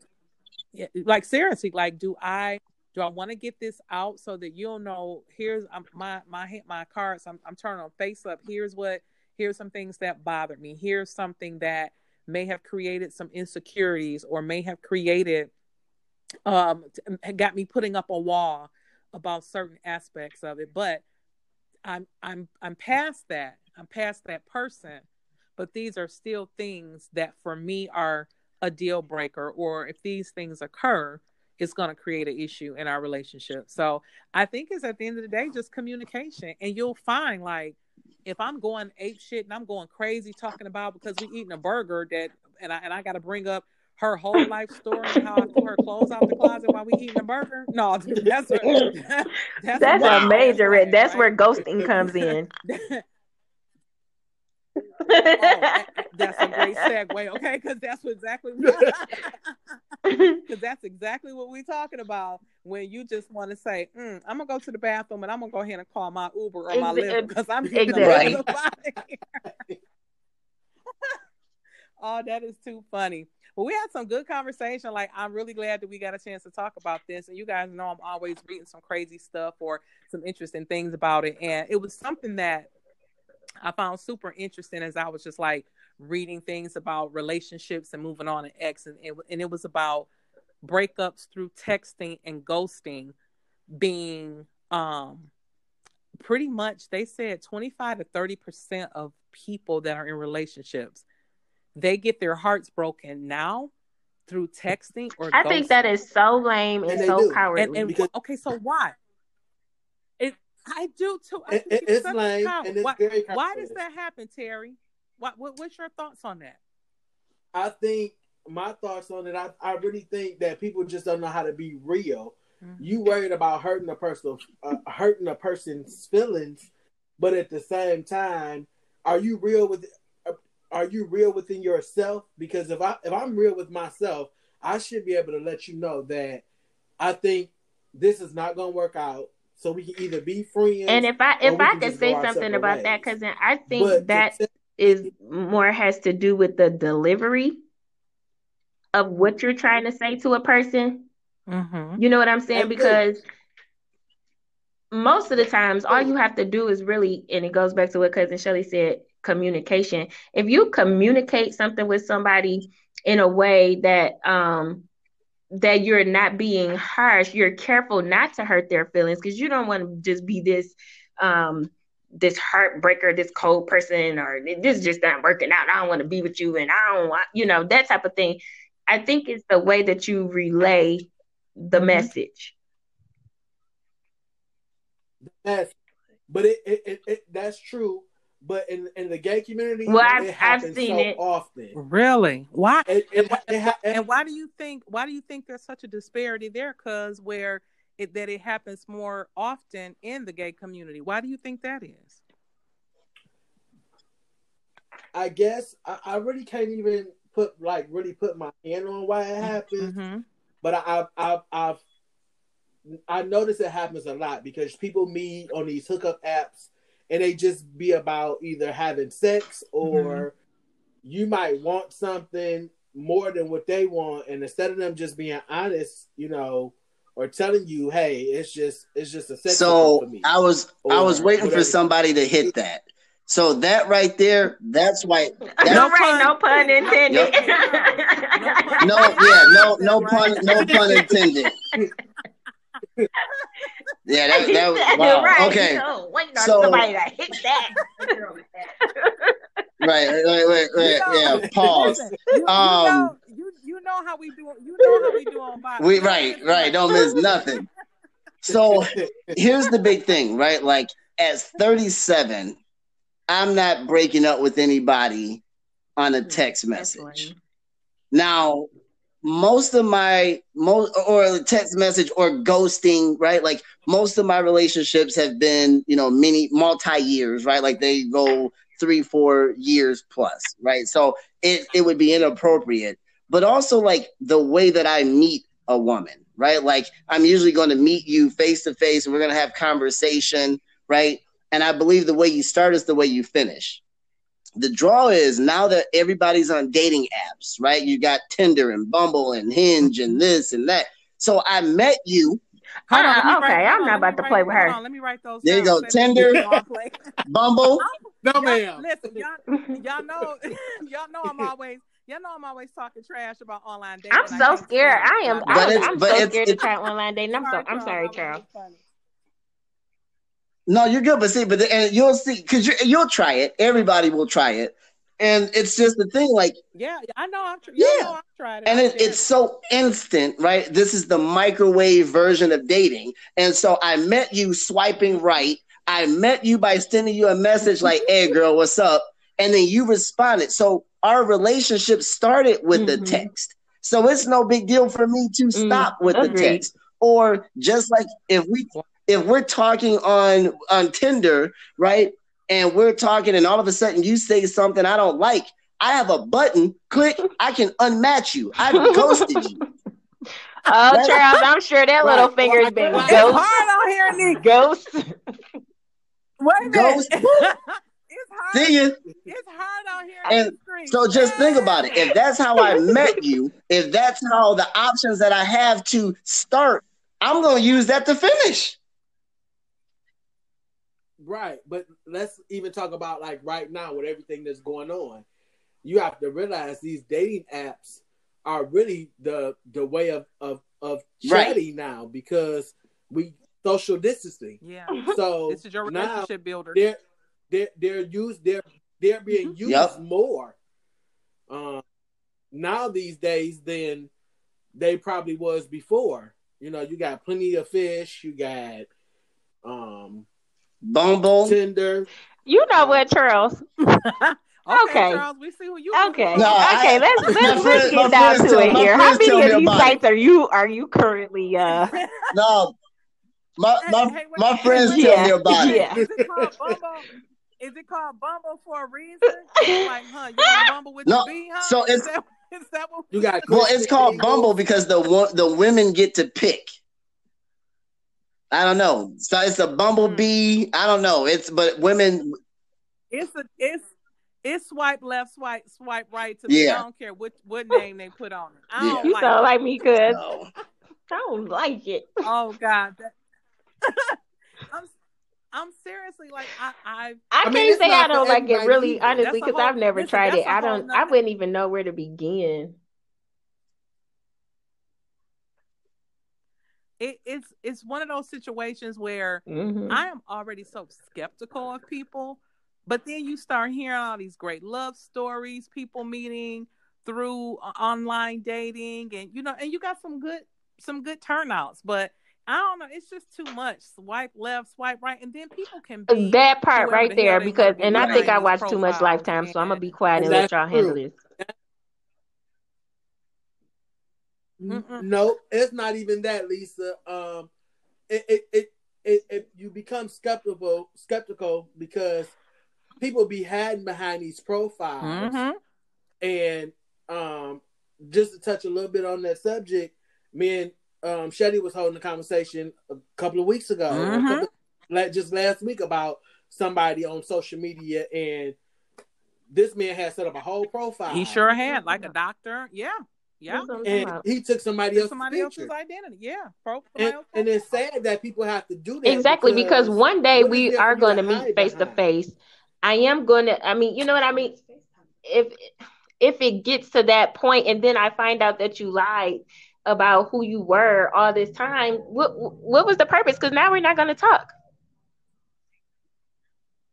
yeah, like seriously, like do I do I want to get this out so that you'll know here's um, my my my cards I'm I'm turning on face up. Here's what here's some things that bothered me. Here's something that may have created some insecurities or may have created um got me putting up a wall about certain aspects of it but i'm i'm i'm past that i'm past that person but these are still things that for me are a deal breaker or if these things occur it's going to create an issue in our relationship so i think it's at the end of the day just communication and you'll find like if I'm going ape shit and I'm going crazy talking about because we eating a burger that and I and I got to bring up her whole life story and how I threw her clothes out the closet while we eating a burger. No, that's a, that's, That's a major. That's where ghosting comes in. oh, that's a great segue, okay? Because that's exactly because that's exactly what we're talking about when you just want to say, mm, "I'm gonna go to the bathroom and I'm gonna go ahead and call my Uber or my Ex- Lyft because I'm getting exactly. the Right. hell up here." oh, that is too funny. Well, we had some good conversation. Like, I'm really glad that we got a chance to talk about this. And you guys know I'm always reading some crazy stuff or some interesting things about it. And it was something that I found super interesting as I was just like reading things about relationships and moving on and X, and it, and it was about breakups through texting and ghosting being um pretty much they said 25 to 30 percent of people that are in relationships they get their hearts broken now through texting or I think that is so lame and, And so do. cowardly. and, and Because- okay so why it i do too I It- it- it's lame and it's why, very why does that happen terry what, what what's your thoughts on that I think my thoughts on it. I, I really think that people just don't know how to be real. Mm-hmm. You worried about hurting a person, uh, hurting a person's feelings, but at the same time, are you real with? Are you real within yourself? Because if I if I'm real with myself, I should be able to let you know that I think this is not going to work out. So we can either be friends. And if I if I could say something about ways. that, because I think but that is more has to do with the delivery of what you're trying to say to a person. Mm-hmm. You know what I'm saying? because most of the times, all you have to do is really, and it goes back to what cousin Shelly said, communication. If you communicate something with somebody in a way that um that you're not being harsh, you're careful not to hurt their feelings because you don't want to just be this um this heartbreaker, this cold person, or this just not working out. I don't want to be with you, and I don't want, you know, that type of thing. I think it's the way that you relay the mm-hmm. message. That's, but it, it, it, it, that's true. But in in the gay community, well, I've, I've seen so it often. Really? Why? It, and, and why do you think? Why do you think there's such a disparity there? Because where it, that it happens more often in the gay community. Why do you think that is? I guess I, I really can't even put like really put my hand on why it happens. Mm-hmm. But I, I've, I've, I notice it happens a lot because people meet on these hookup apps and they just be about either having sex or mm-hmm. you might want something more than what they want, and instead of them just being honest, you know, or telling you, "Hey, it's just it's just a sex." So I was I was waiting whatever. for somebody to hit that. So that right there, that's why. That's, no right, no pun intended. no, yeah, no, no pun, no pun intended. Yeah, that, that wow. Right. Okay. No, waiting on so, somebody to hit that. right, wait, wait, wait, you know, yeah. Pause. Listen, you, um, you, know, you, you know how we do. You know how we do on Bible. We right, right. Don't miss nothing. So here's the big thing, right? Like at 37, I'm not breaking up with anybody on a text message. Now, most of my most or text message or ghosting, right? Like most of my relationships have been, you know, many multi years, right? Like they go three, four years plus, right? So it it would be inappropriate. But also like the way that I meet a woman, right? Like I'm usually going to meet you face to face and we're going to have conversation, right? And I believe the way you start is the way you finish. The draw is now that everybody's on dating apps, right? You got Tinder and Bumble and Hinge and this and that. So I met you. Hold on, uh, okay, I'm not about to play with her. On, let me write those. There you go. Tinder, Bumble. No, ma'am. Listen, y'all, y'all know, y'all know I'm always Y'all know I'm always talking trash about online dating. I'm so scared. I am. But I, am so scared it's, to try online dating. I'm so. I'm sorry, Charles. No, you're good, but see, but the, and you'll see because you, you'll try it. Everybody will try it, and it's just the thing. Like, yeah, I know I'm. Tr- yeah, know I've tried it. And it, it's so instant, right? This is the microwave version of dating, and so I met you swiping right. I met you by sending you a message like, "Hey, girl, what's up?" And then you responded. So our relationship started with mm-hmm. the text. So it's no big deal for me to mm, stop mm, with agreed. the text. Or just like if we if we're talking on on Tinder, right? And we're talking, and all of a sudden you say something I don't like, I have a button. Click, I can unmatch you. I've ghosted you. Oh, Charles, I'm sure that right. little finger's been ghost. It's hard out here, Nick. Ghost. Wait a minute. Ghost. it's hard. See you. It's hard out here. And so just think about it. If that's how I met you, if that's how the options that I have to start, I'm going to use that to finish. Right, but let's even talk about like right now with everything that's going on. You have to realize these dating apps are really the the way of of of chatting right. now because we social distancing. Yeah. So this is your relationship builder. They're they're they're used they're they're being mm-hmm. used yep. more um now these days than they probably was before. You know, you got plenty of fish, you got um Bumble, Tinder. You know what, Charles? Okay, okay. Charles, we see who you. Okay, no, okay. I, let's let's, let's get down to it here. How many of these sites are you are you currently? uh No, my my hey, hey, my friends tell yeah, me about yeah. it. Is it called Bumble? Is it called Bumble for a reason? like, huh? You got Bumble with no, the B, huh? So it's. Is that, is that what you got? Well, it's called Bumble because the the women get to pick. I don't know. So it's a mm. bumblebee. I don't know. It's but women. It's a it's it's swipe left, swipe swipe right. To yeah. I don't care what what name they put on it. I don't you like sound it. like me, cuz no. I don't like it. Oh God. That... I'm I'm seriously like I I I, I can't say I don't like it really honestly because I've never listen, tried it. I don't I wouldn't even know where to begin. It, it's it's one of those situations where mm-hmm. I am already so skeptical of people, but then you start hearing all these great love stories, people meeting through uh, online dating, and you know, and you got some good some good turnouts, but I don't know. It's just too much. Swipe left, swipe right, and then people can be that part right the there because, and I think I watch too much Lifetime, so I'm gonna be quiet and let y'all handle this. Mm-mm. No, it's not even that, Lisa. Um, it, it, it, it, it, you become skeptical, skeptical because people be hiding behind these profiles, mm-hmm. and um, just to touch a little bit on that subject, me and um, Shelly was holding a conversation a couple of weeks ago, mm-hmm. couple, just last week about somebody on social media, and this man had set up a whole profile. He sure had, like a doctor. Yeah. Yeah, and he took somebody else's somebody else's identity. Yeah, and, and, it's sad that people have to do that exactly because, because one day we are going to meet face to face. I am going to. I mean, you know what I mean. If if it gets to that point, and then I find out that you lied about who you were all this time, what what was the purpose? Because now we're not going to talk.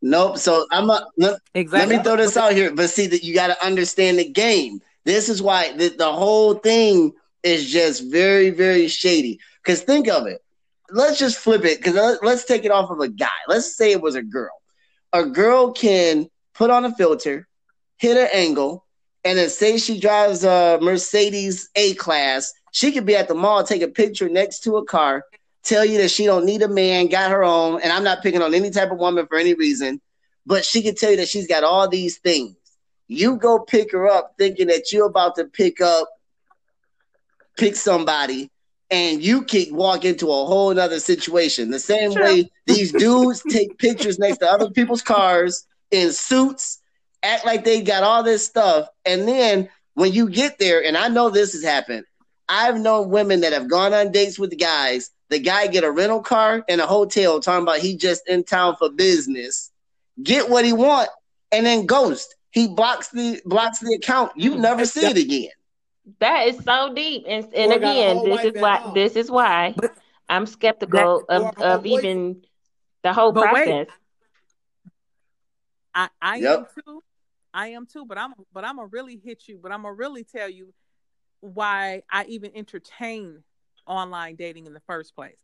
Nope. So I'm a, let, exactly. let me throw this out here, but see that you got to understand the game. This is why the, the whole thing is just very, very shady. Because think of it. Let's just flip it. Because let's take it off of a guy. Let's say it was a girl. A girl can put on a filter, hit an angle, and then say she drives a Mercedes A class. She could be at the mall, take a picture next to a car, tell you that she don't need a man, got her own. And I'm not picking on any type of woman for any reason, but she could tell you that she's got all these things. You go pick her up thinking that you're about to pick up, pick somebody, and you can walk into a whole other situation. The same True. way these dudes take pictures next to other people's cars in suits, act like they got all this stuff. And then when you get there, and I know this has happened, I've known women that have gone on dates with guys. The guy get a rental car and a hotel talking about he just in town for business, get what he want, and then ghost he blocks the blocks the account. You mm-hmm. never see it again. That is so deep, and and again, this is why this is why I'm skeptical of, of even the whole but process. Wait. I I yep. am too. I am too, but I'm but I'm gonna really hit you. But I'm gonna really tell you why I even entertain online dating in the first place.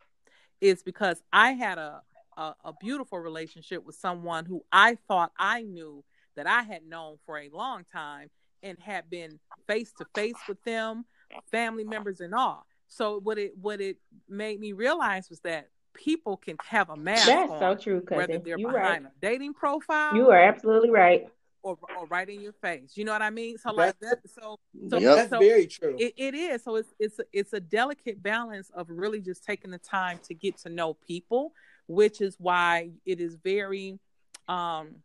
Is because I had a, a, a beautiful relationship with someone who I thought I knew that I had known for a long time and had been face to face with them, family members and all. So what it what it made me realize was that people can have a mask That's on, so true, cousin. whether they're you behind right. a dating profile. You are absolutely right. Or, or right in your face. You know what I mean? So like that. So, so yep. that's so very true. It, it is. So it's it's it's a delicate balance of really just taking the time to get to know people, which is why it is very um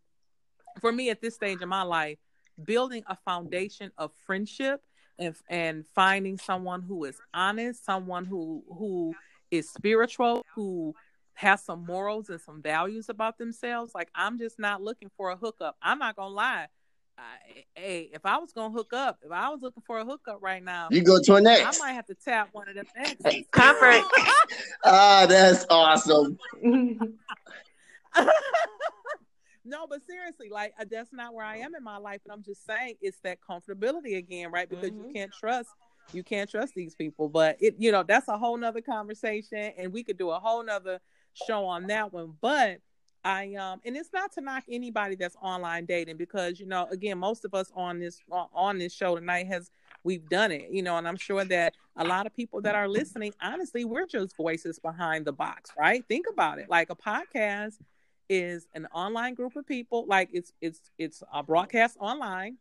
for me at this stage in my life, building a foundation of friendship and and finding someone who is honest, someone who who is spiritual, who has some morals and some values about themselves. Like I'm just not looking for a hookup. I'm not gonna lie. I, hey, if I was gonna hook up, if I was looking for a hookup right now, you go to an ex. I might have to tap one of them exes. Comfort. ah, that's awesome. No, but seriously, like uh, that's not where I am in my life. And I'm just saying it's that comfortability again, right? Because mm-hmm. you can't trust you can't trust these people. But it, you know, that's a whole nother conversation, and we could do a whole nother show on that one. But I um and it's not to knock anybody that's online dating because you know again most of us on this on this show tonight has we've done it you know and I'm sure that a lot of people that are listening honestly we're just voices behind the box right think about it like a podcast is an online group of people like it's it's it's a broadcast online.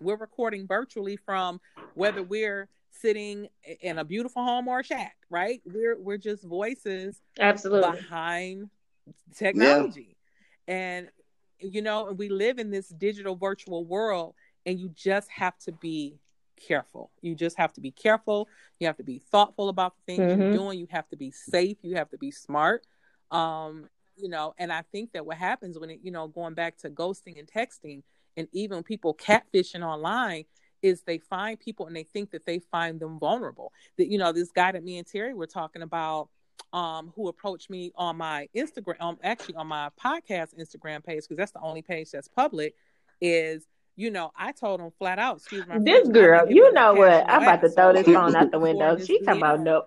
We're recording virtually from whether we're sitting in a beautiful home or a shack right? We're we're just voices absolutely. behind technology. Yeah. and you know we live in this digital virtual world and you just have to be careful. You just have to be careful. You have to be thoughtful about the things mm-hmm. you're doing. You have to be safe. You have to be smart. Um you know and i think that what happens when it you know going back to ghosting and texting and even people catfishing online is they find people and they think that they find them vulnerable. That you know this guy that me and terry were talking about um, who approached me on my Instagram, um, actually on my podcast Instagram page, because that's the only page that's public, is you know, I told him flat out, excuse me. This girl, you know what? I'm about to throw this phone out the window. She talking about no,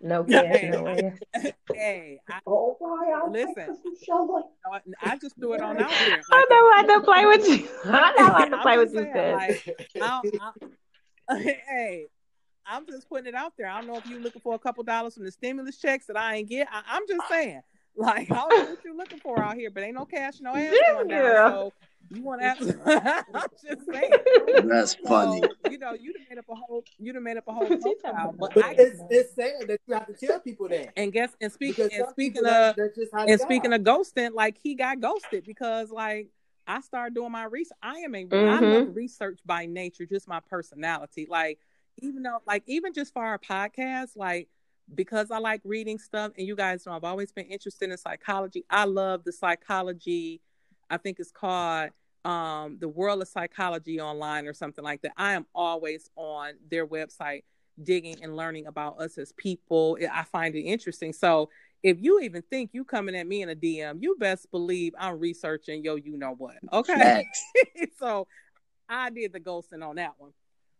no cash, no way. Hey, I, oh, listen, I just threw it on out here. Like, I know how to play with you. I know how to play with you. Like, I'll, I'll, hey, I'm just putting it out there. I don't know if you're looking for a couple dollars from the stimulus checks that I ain't get. I, am just saying, like, I don't know what you're looking for out here, but ain't no cash, no ass going down. So you want to? I'm just saying. That's funny. You know, you'd have made up a whole. You'd have made up a whole profile, but, but I, it's, it's sad that you have to tell people that. And guess and speaking and speaking of and speaking of ghosting, like he got ghosted because like. I started doing my research. I am a mm-hmm. I love research by nature, just my personality. Like even though like even just for our podcast, like because I like reading stuff and you guys know I've always been interested in psychology. I love the psychology, I think it's called um the world of psychology online or something like that. I am always on their website digging and learning about us as people. I find it interesting. So if you even think you coming at me in a DM, you best believe I'm researching yo, you know what. Okay. so I did the ghosting on that one.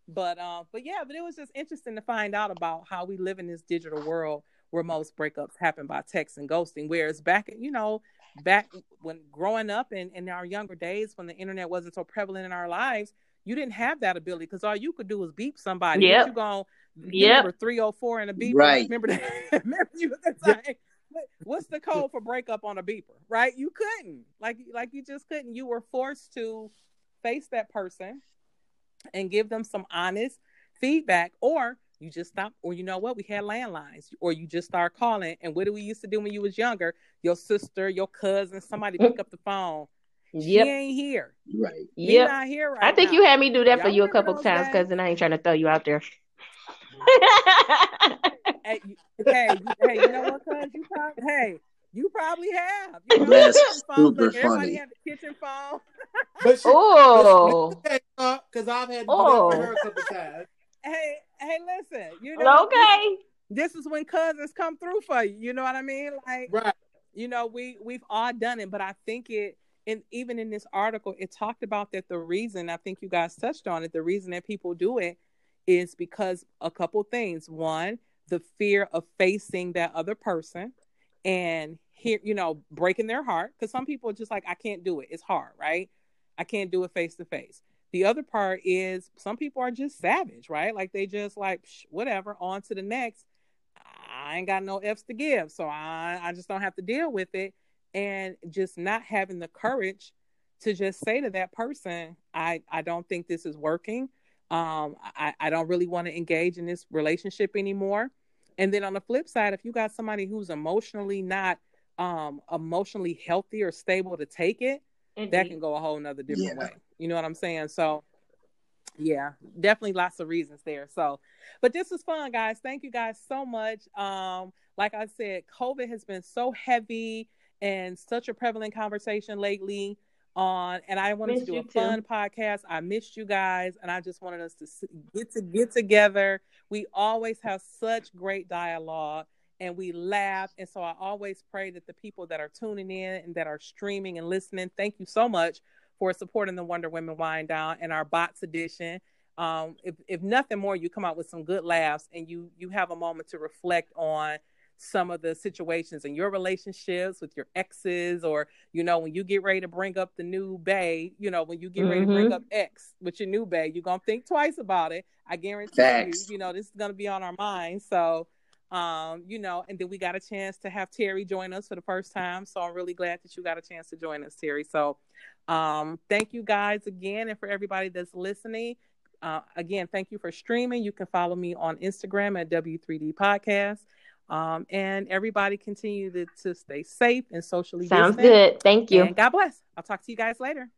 But um, but yeah, but it was just interesting to find out about how we live in this digital world where most breakups happen by text and ghosting. Whereas back, you know, back when growing up and in our younger days when the internet wasn't so prevalent in our lives, you didn't have that ability because all you could do was beep somebody. Yeah. You going yeah. Remember 304 and a beeper. Right. Remember that? remember you at the time. What's the code for breakup on a beeper? Right? You couldn't. Like like you just couldn't. You were forced to face that person and give them some honest feedback or you just stop or you know what we had landlines or you just start calling and what do we used to do when you was younger your sister your cousin somebody mm-hmm. pick up the phone yep. she ain't here right yeah not here right i think now. you had me do that Y'all for you a couple times cousin i ain't trying to throw you out there hey, hey, hey, you know what, cuz you probably, hey, you probably have. You know, That's super everybody funny. have the kitchen phone. but oh, because I've had to oh. her a couple times. Hey, hey, listen. You know, okay. This, this is when cousins come through for you. You know what I mean? Like, right. You know, we we've all done it, but I think it. And even in this article, it talked about that the reason I think you guys touched on it. The reason that people do it is because a couple things. One, the fear of facing that other person and here, you know, breaking their heart. Because some people are just like, I can't do it. It's hard, right? I can't do it face to face. The other part is some people are just savage, right? Like they just like whatever, on to the next. I ain't got no F's to give, so I I just don't have to deal with it, and just not having the courage to just say to that person, I I don't think this is working. Um, I I don't really want to engage in this relationship anymore. And then on the flip side, if you got somebody who's emotionally not um emotionally healthy or stable to take it, Indeed. that can go a whole nother different yeah. way. You know what I'm saying? So yeah, definitely lots of reasons there. So, but this was fun, guys. Thank you guys so much. Um, like I said, COVID has been so heavy and such a prevalent conversation lately on and I wanted missed to do a fun podcast. I missed you guys and I just wanted us to get to get together. We always have such great dialogue and we laugh and so I always pray that the people that are tuning in and that are streaming and listening, thank you so much for supporting the Wonder Women Wine Down and our bots edition. Um, if if nothing more, you come out with some good laughs and you you have a moment to reflect on some of the situations in your relationships with your exes, or you know, when you get ready to bring up the new bay, you know, when you get mm-hmm. ready to bring mm-hmm. up X with your new bay, you're gonna think twice about it. I guarantee Thanks. you, you know, this is gonna be on our minds. So um, you know, and then we got a chance to have Terry join us for the first time. So I'm really glad that you got a chance to join us, Terry. So um, thank you guys again. And for everybody that's listening, uh, again, thank you for streaming. You can follow me on Instagram at W3D Podcast. Um, and everybody continue to, to stay safe and socially. Sounds good. Thank you. And God bless. I'll talk to you guys later.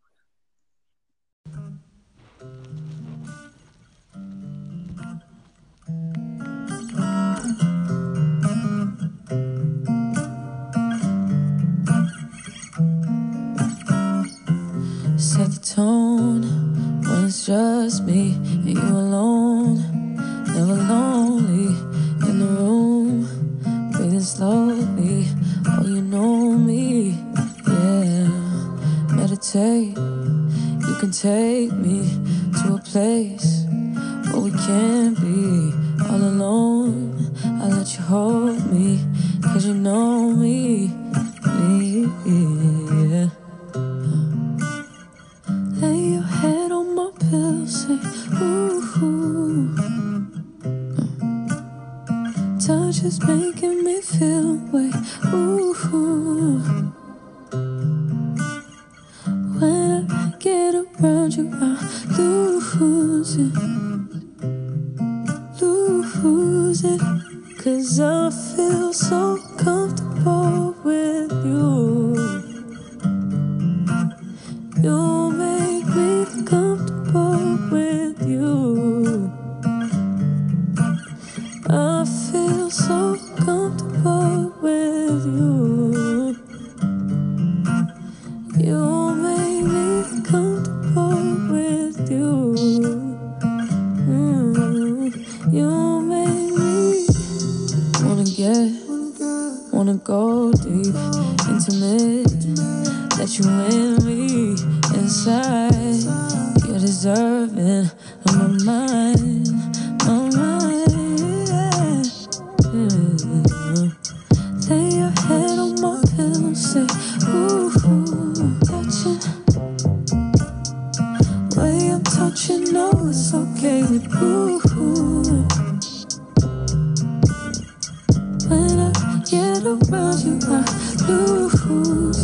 Get around you, I lose